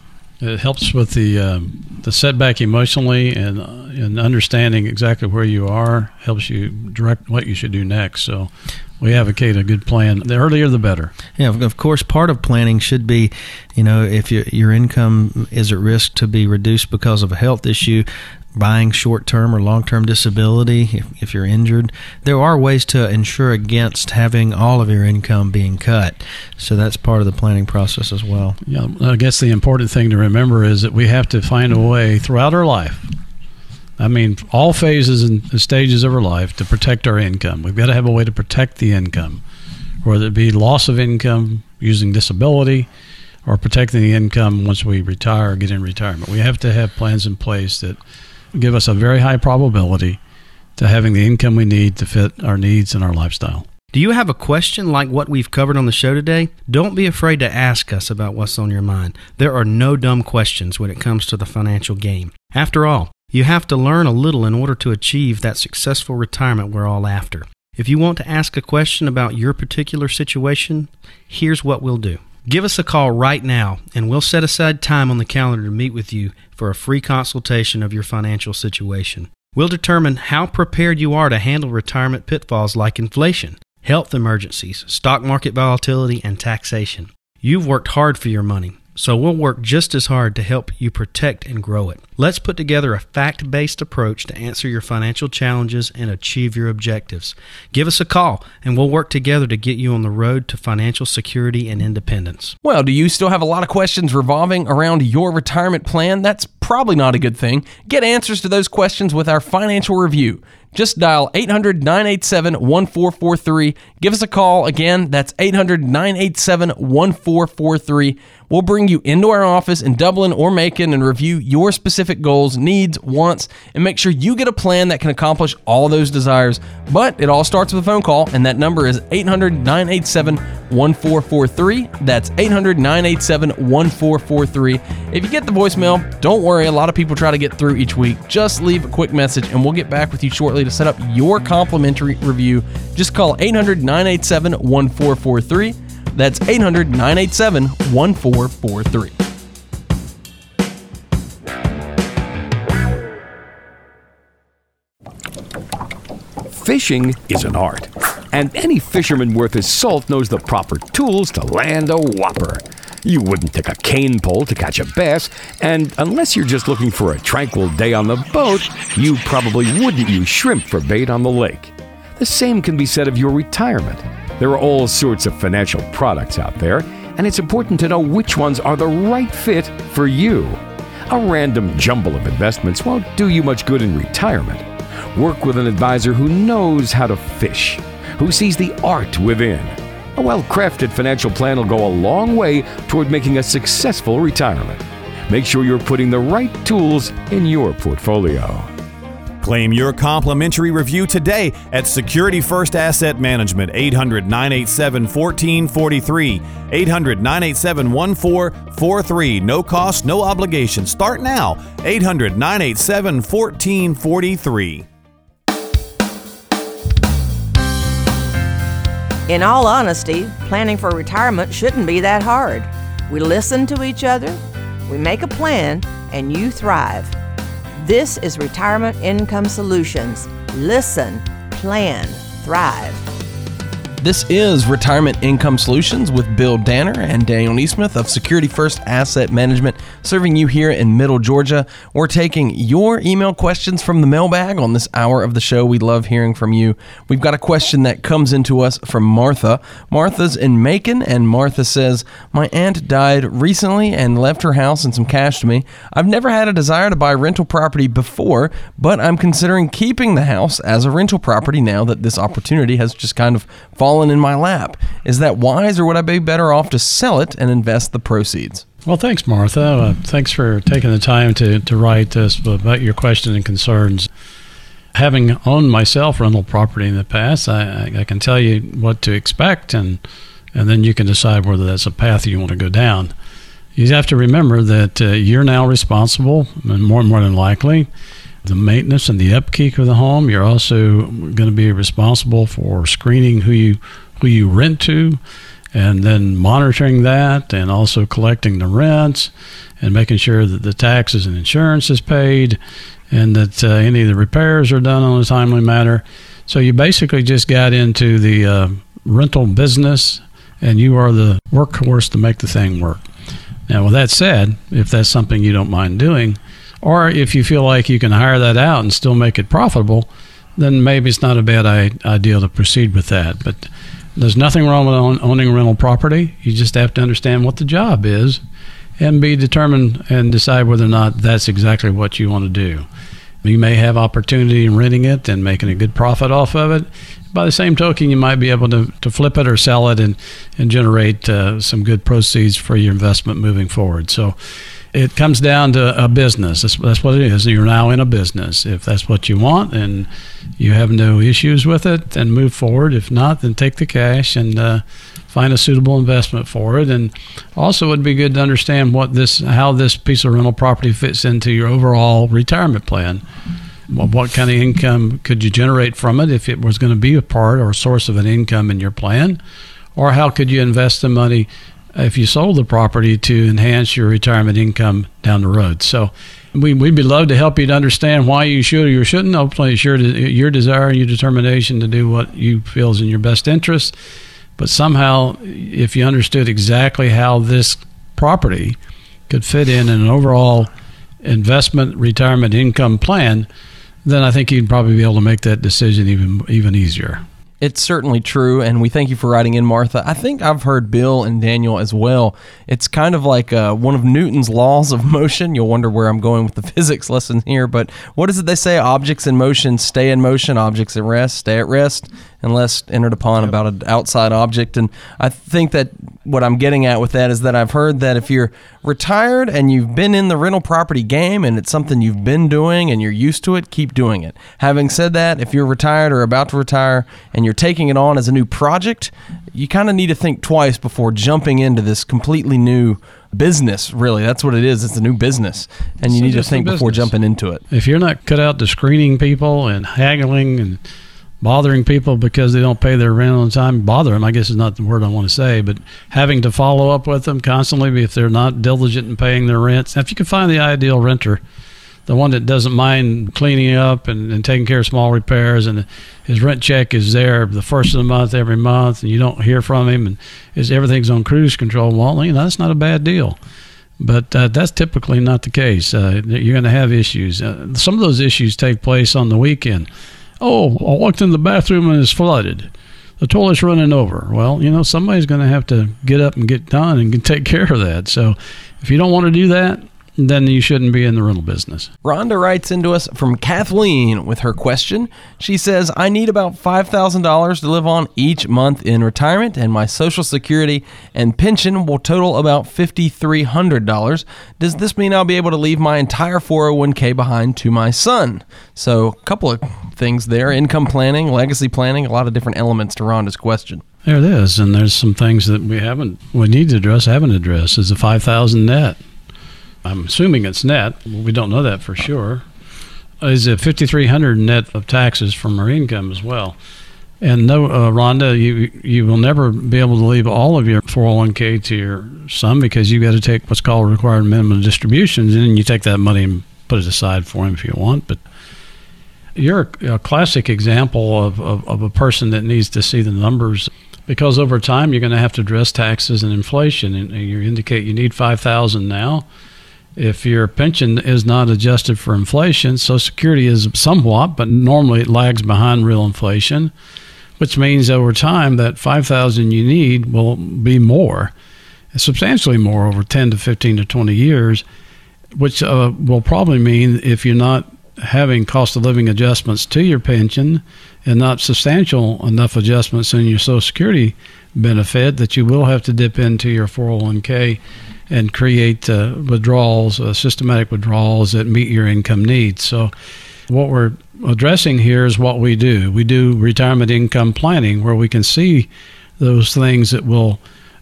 [SPEAKER 3] It helps with the um, the setback emotionally and uh, and understanding exactly where you are helps you direct what you should do next. So we advocate a good plan. The earlier, the better.
[SPEAKER 4] Yeah, of course, part of planning should be, you know, if you, your income is at risk to be reduced because of a health issue, buying short term or long term disability if, if you're injured. There are ways to insure against having all of your income being cut. So that's part of the planning process as well.
[SPEAKER 3] Yeah, I guess the important thing to remember is that we have to find a way throughout our life. I mean, all phases and stages of our life to protect our income. We've got to have a way to protect the income, whether it be loss of income using disability or protecting the income once we retire or get in retirement. We have to have plans in place that give us a very high probability to having the income we need to fit our needs and our lifestyle.
[SPEAKER 4] Do you have a question like what we've covered on the show today? Don't be afraid to ask us about what's on your mind. There are no dumb questions when it comes to the financial game. After all, you have to learn a little in order to achieve that successful retirement we're all after. If you want to ask a question about your particular situation, here's what we'll do. Give us a call right now, and we'll set aside time on the calendar to meet with you for a free consultation of your financial situation. We'll determine how prepared you are to handle retirement pitfalls like inflation, health emergencies, stock market volatility, and taxation. You've worked hard for your money. So we'll work just as hard to help you protect and grow it. Let's put together a fact based approach to answer your financial challenges and achieve your objectives. Give us a call and we'll work together to get you on the road to financial security and independence.
[SPEAKER 2] Well, do you still have a lot of questions revolving around your retirement plan? That's probably not a good thing. Get answers to those questions with our financial review. Just dial 800 987 1443. Give us a call. Again, that's 800 987 1443. We'll bring you into our office in Dublin or Macon and review your specific goals, needs, wants, and make sure you get a plan that can accomplish all those desires. But it all starts with a phone call, and that number is 800 987 1443. That's 800 987 1443. If you get the voicemail, don't worry. A lot of people try to get through each week. Just leave a quick message, and we'll get back with you shortly to set up your complimentary review. Just call 800 987 1443. That's 800 987 1443.
[SPEAKER 7] Fishing is an art, and any fisherman worth his salt knows the proper tools to land a whopper. You wouldn't take a cane pole to catch a bass, and unless you're just looking for a tranquil day on the boat, you probably wouldn't use shrimp for bait on the lake. The same can be said of your retirement. There are all sorts of financial products out there, and it's important to know which ones are the right fit for you. A random jumble of investments won't do you much good in retirement. Work with an advisor who knows how to fish, who sees the art within. A well crafted financial plan will go a long way toward making a successful retirement. Make sure you're putting the right tools in your portfolio.
[SPEAKER 8] Claim your complimentary review today at Security First Asset Management 800 987 1443. 800 987 1443. No cost, no obligation. Start now. 800 987 1443.
[SPEAKER 6] In all honesty, planning for retirement shouldn't be that hard. We listen to each other, we make a plan, and you thrive. This is Retirement Income Solutions. Listen, plan, thrive.
[SPEAKER 2] This is Retirement Income Solutions with Bill Danner and Daniel Neesmith of Security First Asset Management, serving you here in Middle Georgia. We're taking your email questions from the mailbag on this hour of the show. We love hearing from you. We've got a question that comes into us from Martha. Martha's in Macon, and Martha says, My aunt died recently and left her house and some cash to me. I've never had a desire to buy rental property before, but I'm considering keeping the house as a rental property now that this opportunity has just kind of fallen fallen in my lap. Is that wise, or would I be better off to sell it and invest the proceeds?
[SPEAKER 3] Well, thanks, Martha. Uh, thanks for taking the time to, to write this about your question and concerns. Having owned myself rental property in the past, I, I can tell you what to expect, and and then you can decide whether that's a path you want to go down. You have to remember that uh, you're now responsible, and more and more than likely, the maintenance and the upkeep of the home. You're also going to be responsible for screening who you who you rent to, and then monitoring that, and also collecting the rents, and making sure that the taxes and insurance is paid, and that uh, any of the repairs are done on a timely manner. So you basically just got into the uh, rental business, and you are the workhorse to make the thing work. Now, with that said, if that's something you don't mind doing, or if you feel like you can hire that out and still make it profitable, then maybe it's not a bad idea to proceed with that. But there's nothing wrong with owning rental property. You just have to understand what the job is and be determined and decide whether or not that's exactly what you want to do. You may have opportunity in renting it and making a good profit off of it. By the same token, you might be able to, to flip it or sell it and, and generate uh, some good proceeds for your investment moving forward. So it comes down to a business. That's, that's what it is. You're now in a business. If that's what you want and you have no issues with it, then move forward. If not, then take the cash and uh, find a suitable investment for it. And also, it would be good to understand what this, how this piece of rental property fits into your overall retirement plan. What kind of income could you generate from it if it was going to be a part or source of an income in your plan? Or how could you invest the money if you sold the property to enhance your retirement income down the road? So we, we'd be love to help you to understand why you should or you shouldn't. Hopefully, it's your, your desire and your determination to do what you feel is in your best interest. But somehow, if you understood exactly how this property could fit in an overall investment retirement income plan, then I think you'd probably be able to make that decision even even easier.
[SPEAKER 2] It's certainly true, and we thank you for writing in, Martha. I think I've heard Bill and Daniel as well. It's kind of like uh, one of Newton's laws of motion. You'll wonder where I'm going with the physics lesson here, but what is it they say? Objects in motion stay in motion, objects at rest stay at rest unless entered upon yep. about an outside object. And I think that what I'm getting at with that is that I've heard that if you're retired and you've been in the rental property game and it's something you've been doing and you're used to it, keep doing it. Having said that, if you're retired or about to retire and you're taking it on as a new project, you kind of need to think twice before jumping into this completely new business really that's what it is it's a new business and you need to think before jumping into it
[SPEAKER 3] if you're not cut out to screening people and haggling and bothering people because they don't pay their rent on time. Bother them, I guess is not the word I want to say, but having to follow up with them constantly if they're not diligent in paying their rents. if you can find the ideal renter, the one that doesn't mind cleaning up and, and taking care of small repairs, and his rent check is there the first of the month every month, and you don't hear from him, and everything's on cruise control. Well, you know, that's not a bad deal. But uh, that's typically not the case. Uh, you're going to have issues. Uh, some of those issues take place on the weekend oh, I walked in the bathroom and it's flooded. The toilet's running over. Well, you know, somebody's going to have to get up and get done and take care of that. So if you don't want to do that, then you shouldn't be in the rental business.
[SPEAKER 2] Rhonda writes into us from Kathleen with her question. She says, I need about $5,000 to live on each month in retirement, and my Social Security and pension will total about $5,300. Does this mean I'll be able to leave my entire 401k behind to my son? So, a couple of things there income planning, legacy planning, a lot of different elements to Rhonda's question.
[SPEAKER 3] There it is, and there's some things that we haven't, we need to address, haven't addressed. Is the 5,000 net. I'm assuming it's net. We don't know that for sure. Is it 5,300 net of taxes from our income as well? And no, uh, Rhonda, you you will never be able to leave all of your 401k to your son because you got to take what's called required minimum distributions, and then you take that money and put it aside for him if you want. But you're a, a classic example of, of, of a person that needs to see the numbers because over time you're going to have to address taxes and inflation, and you indicate you need 5,000 now if your pension is not adjusted for inflation, Social Security is somewhat, but normally it lags behind real inflation, which means over time that 5,000 you need will be more, substantially more over 10 to 15 to 20 years, which uh, will probably mean if you're not having cost of living adjustments to your pension and not substantial enough adjustments in your Social Security benefit that you will have to dip into your 401k and create uh, withdrawals, uh, systematic withdrawals that meet your income needs. So, what we're addressing here is what we do. We do retirement income planning where we can see those things that will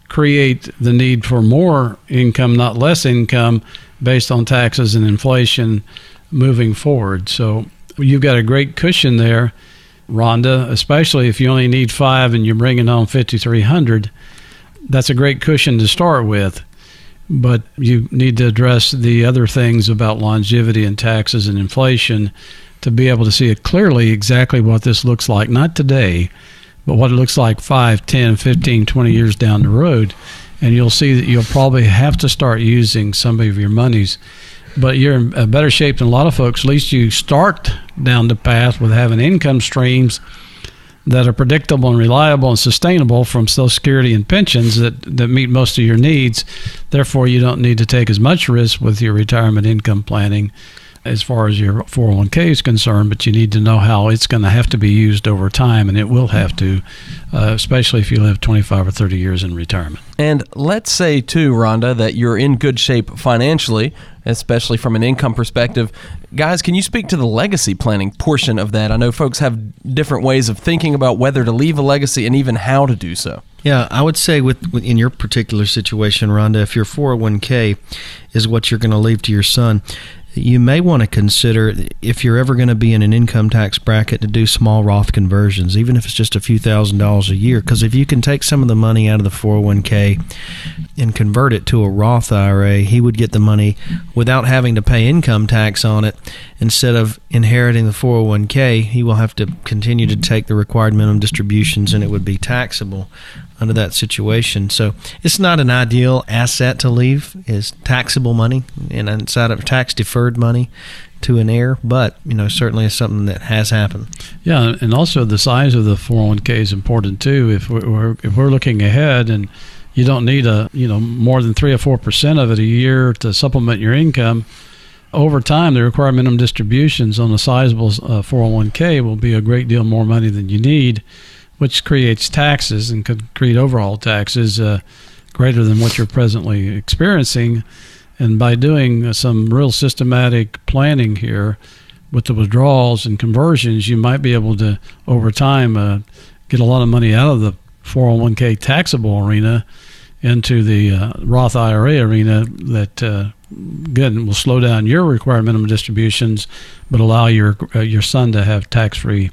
[SPEAKER 3] create the need for more income, not less income, based on taxes and inflation moving forward. So you've got a great cushion there, Rhonda, especially if you only need five and you're bringing home 5,300. That's a great cushion to start with. But you need to address the other things about longevity and taxes and inflation to be able to see it clearly exactly what this looks like, not today, but what it looks like 5, 10, 15, 20 years down the road. And you'll see that you'll probably have to start using some of your monies but you're in better shape than a lot of folks. At least you start down the path with having income streams that are predictable and reliable and sustainable from Social Security and pensions that, that meet most of your needs. Therefore, you don't need to take as much risk with your retirement income planning as far as your 401k is concerned, but you need to know how it's going to have to be used over time, and it will have to, uh, especially if you live 25 or 30 years in retirement.
[SPEAKER 2] And let's say, too, Rhonda, that you're in good shape financially, especially from an income perspective. Guys, can you speak to the legacy planning portion of that? I know folks have different ways of thinking about whether to leave a legacy and even how to do so.
[SPEAKER 4] Yeah, I would say with, with in your particular situation, Rhonda, if your 401k is what you're going to leave to your son, you may want to consider if you're ever going to be in an income tax bracket to do small Roth conversions, even if it's just a few thousand dollars a year. Because if you can take some of the money out of the 401k and convert it to a Roth IRA, he would get the money without having to pay income tax on it. Instead of inheriting the 401k, he will have to continue to take the required minimum distributions and it would be taxable under that situation. So it's not an ideal asset to leave is taxable money and inside of tax deferred money to an heir, but you know certainly it's something that has happened.
[SPEAKER 3] Yeah, and also the size of the 401k is important too. If we're if we're looking ahead and you don't need a you know more than three or four percent of it a year to supplement your income. Over time, the required minimum distributions on a sizable uh, 401k will be a great deal more money than you need which creates taxes and could create overall taxes uh, greater than what you're presently experiencing. And by doing some real systematic planning here with the withdrawals and conversions, you might be able to, over time, uh, get a lot of money out of the 401k taxable arena into the uh, Roth IRA arena that uh, again will slow down your required minimum distributions, but allow your uh, your son to have tax free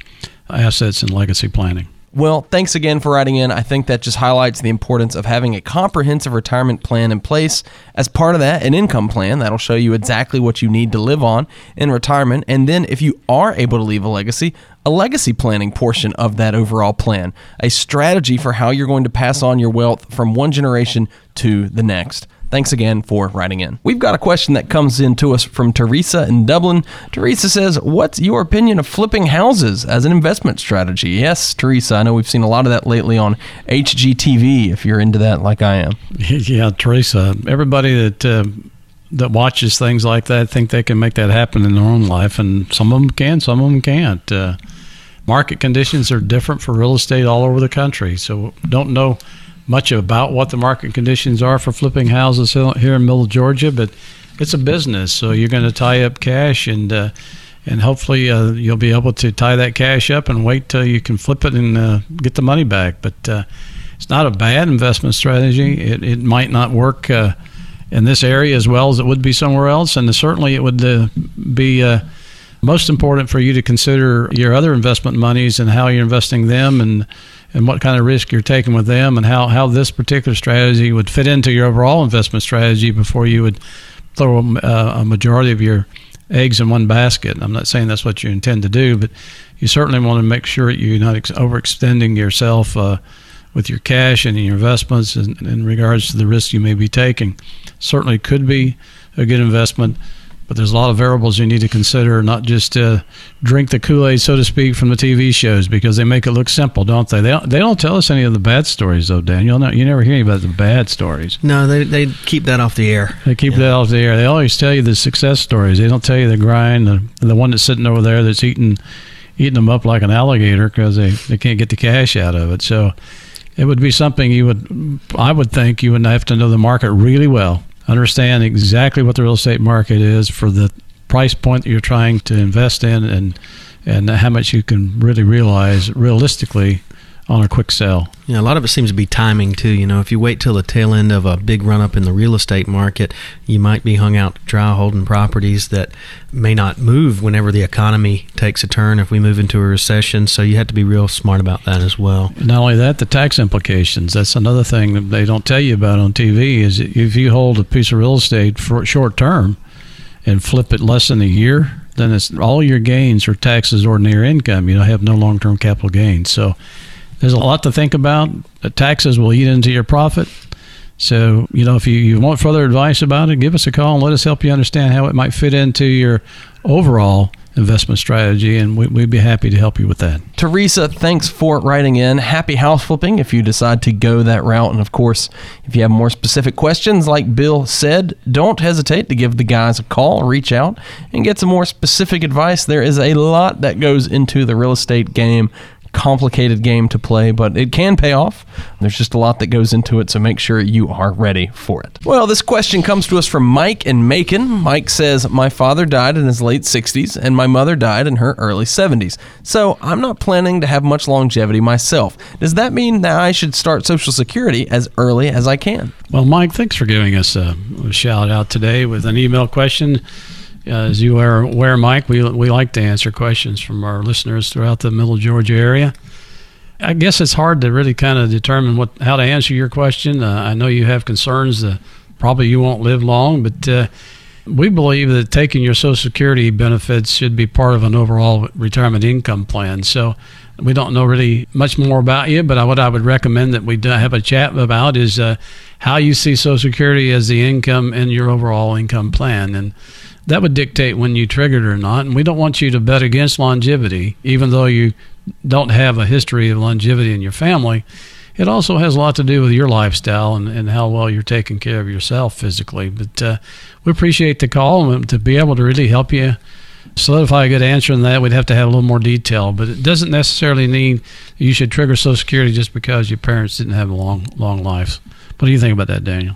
[SPEAKER 3] assets and legacy planning.
[SPEAKER 2] Well, thanks again for writing in. I think that just highlights the importance of having a comprehensive retirement plan in place. As part of that, an income plan that'll show you exactly what you need to live on in retirement. And then, if you are able to leave a legacy, a legacy planning portion of that overall plan, a strategy for how you're going to pass on your wealth from one generation to the next. Thanks again for writing in. We've got a question that comes in to us from Teresa in Dublin. Teresa says, What's your opinion of flipping houses as an investment strategy? Yes, Teresa, I know we've seen a lot of that lately on HGTV, if you're into that like I am.
[SPEAKER 3] Yeah, Teresa, everybody that. Uh, that watches things like that think they can make that happen in their own life, and some of them can, some of them can't. Uh, market conditions are different for real estate all over the country, so don't know much about what the market conditions are for flipping houses here in middle Georgia, but it's a business, so you're going to tie up cash and uh, and hopefully uh, you'll be able to tie that cash up and wait till you can flip it and uh, get the money back. But uh, it's not a bad investment strategy. It, it might not work uh, in this area as well as it would be somewhere else, and certainly it would uh, be most important for you to consider your other investment monies and how you're investing them and and what kind of risk you're taking with them and how, how this particular strategy would fit into your overall investment strategy before you would throw a, a majority of your eggs in one basket. I'm not saying that's what you intend to do, but you certainly want to make sure you're not ex- overextending yourself uh, with your cash and your investments in, in regards to the risk you may be taking. Certainly could be a good investment but there's a lot of variables you need to consider, not just uh, drink the Kool Aid, so to speak, from the TV shows because they make it look simple, don't they? They don't, they don't tell us any of the bad stories, though, Daniel. You never hear about the bad stories.
[SPEAKER 4] No, they, they keep that off the air.
[SPEAKER 3] They keep yeah. that off the air. They always tell you the success stories. They don't tell you the grind, the, the one that's sitting over there that's eating eating them up like an alligator because they, they can't get the cash out of it. So it would be something you would, I would think, you would have to know the market really well understand exactly what the real estate market is for the price point that you're trying to invest in and and how much you can really realize realistically on a quick sale.
[SPEAKER 4] Yeah, a lot of it seems to be timing too. You know, if you wait till the tail end of a big run up in the real estate market, you might be hung out dry holding properties that may not move whenever the economy takes a turn if we move into a recession. So you have to be real smart about that as well.
[SPEAKER 3] Not only that, the tax implications. That's another thing that they don't tell you about on TV is if you hold a piece of real estate for short term and flip it less than a year, then it's all your gains are taxes ordinary income. You don't have no long term capital gains. So there's a lot to think about. The taxes will eat into your profit. So, you know, if you, you want further advice about it, give us a call and let us help you understand how it might fit into your overall investment strategy, and we, would be happy to help you with that.
[SPEAKER 2] Teresa, thanks for writing in. Happy house flipping if you decide to go that route. And of course, if you have more specific questions, like Bill said, don't hesitate to give the guys a call, reach out, and get some more specific advice. There is a lot that goes into the real estate game complicated game to play, but it can pay off. There's just a lot that goes into it, so make sure you are ready for it. Well, this question comes to us from Mike in Macon. Mike says, My father died in his late 60s, and my mother died in her early 70s. So I'm not planning to have much longevity myself. Does that mean that I should start Social Security as early as I can?
[SPEAKER 3] Well, Mike, thanks for giving us a, shout out today with an email question. Uh, as you are aware, Mike, we, we like to answer questions from our listeners throughout the Middle Georgia area. I guess it's hard to really kind of determine what how to answer your question. Uh, I know you have concerns. that probably you won't live long, but uh, we believe that taking your Social Security benefits should be part of an overall retirement income plan. So we don't know really much more about you, but what I would recommend that we have a chat about is uh, how you see Social Security as the income in your overall income plan. And that would dictate when you triggered or not. And we don't want you to bet against longevity, even though you don't have a history of longevity in your family. It also has a lot to do with your lifestyle and, and how well you're taking care of yourself physically. But uh, we appreciate the call and to be able to really help you solidify a good answer on that, we'd have to have a little more detail. But it doesn't necessarily mean you should trigger Social Security just because your parents didn't have a long, long lives. What do you think about that, Daniel?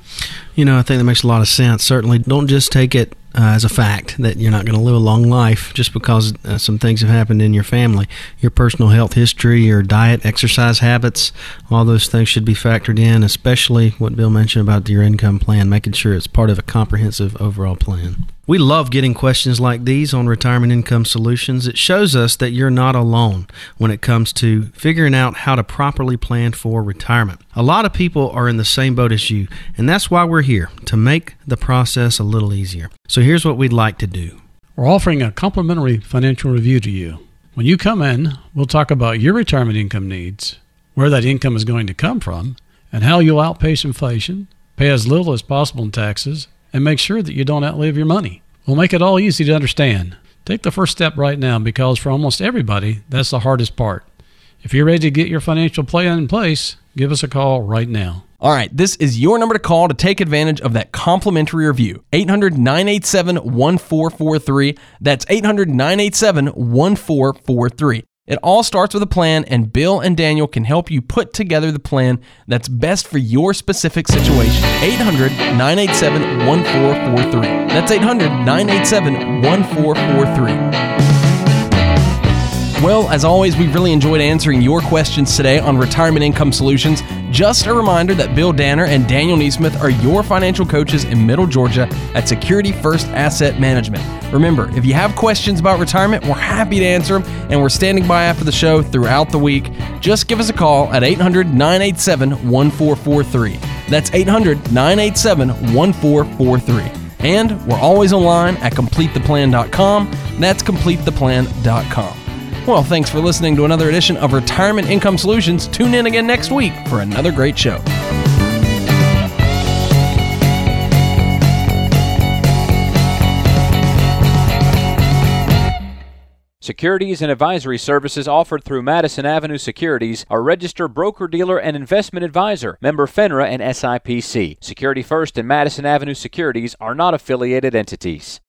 [SPEAKER 4] You know, I think that makes a lot of sense. Certainly, don't just take it uh, as a fact that you're not going to live a long life just because uh, some things have happened in your family. Your personal health history, your diet, exercise habits, all those things should be factored in, especially what Bill mentioned about your income plan, making sure it's part of a comprehensive overall plan. We love getting questions like these on Retirement Income Solutions. It shows us that you're not alone when it comes to figuring out how to properly plan for retirement. A lot of people are in the same boat as you, and that's why we're here to make the process a little easier. So here's what we'd like to do
[SPEAKER 3] we're offering a complimentary financial review to you. When you come in, we'll talk about your retirement income needs, where that income is going to come from, and how you'll outpace inflation, pay as little as possible in taxes and make sure that you don't outlive your money. We'll make it all easy to understand. Take the first step right now because for almost everybody, that's the hardest part. If you're ready to get your financial plan in place, give us a call right now.
[SPEAKER 2] All right, this is your number to call to take advantage of that complimentary review. 800 987 1443. That's 800 987 1443. It all starts with a plan, and Bill and Daniel can help you put together the plan that's best for your specific situation. 800 987 1443. That's 800 987 1443. Well, as always, we've really enjoyed answering your questions today on Retirement Income Solutions. Just a reminder that Bill Danner and Daniel Neesmith are your financial coaches in Middle Georgia at Security First Asset Management. Remember, if you have questions about retirement, we're happy to answer them, and we're standing by after the show throughout the week. Just give us a call at 800 987 1443. That's 800 987 1443. And we're always online at CompleteThePlan.com. That's CompleteThePlan.com. Well, thanks for listening to another edition of Retirement Income Solutions. Tune in again next week for another great show.
[SPEAKER 9] Securities and advisory services offered through Madison Avenue Securities are registered broker dealer and investment advisor, member FINRA and SIPC. Security First and Madison Avenue Securities are not affiliated entities.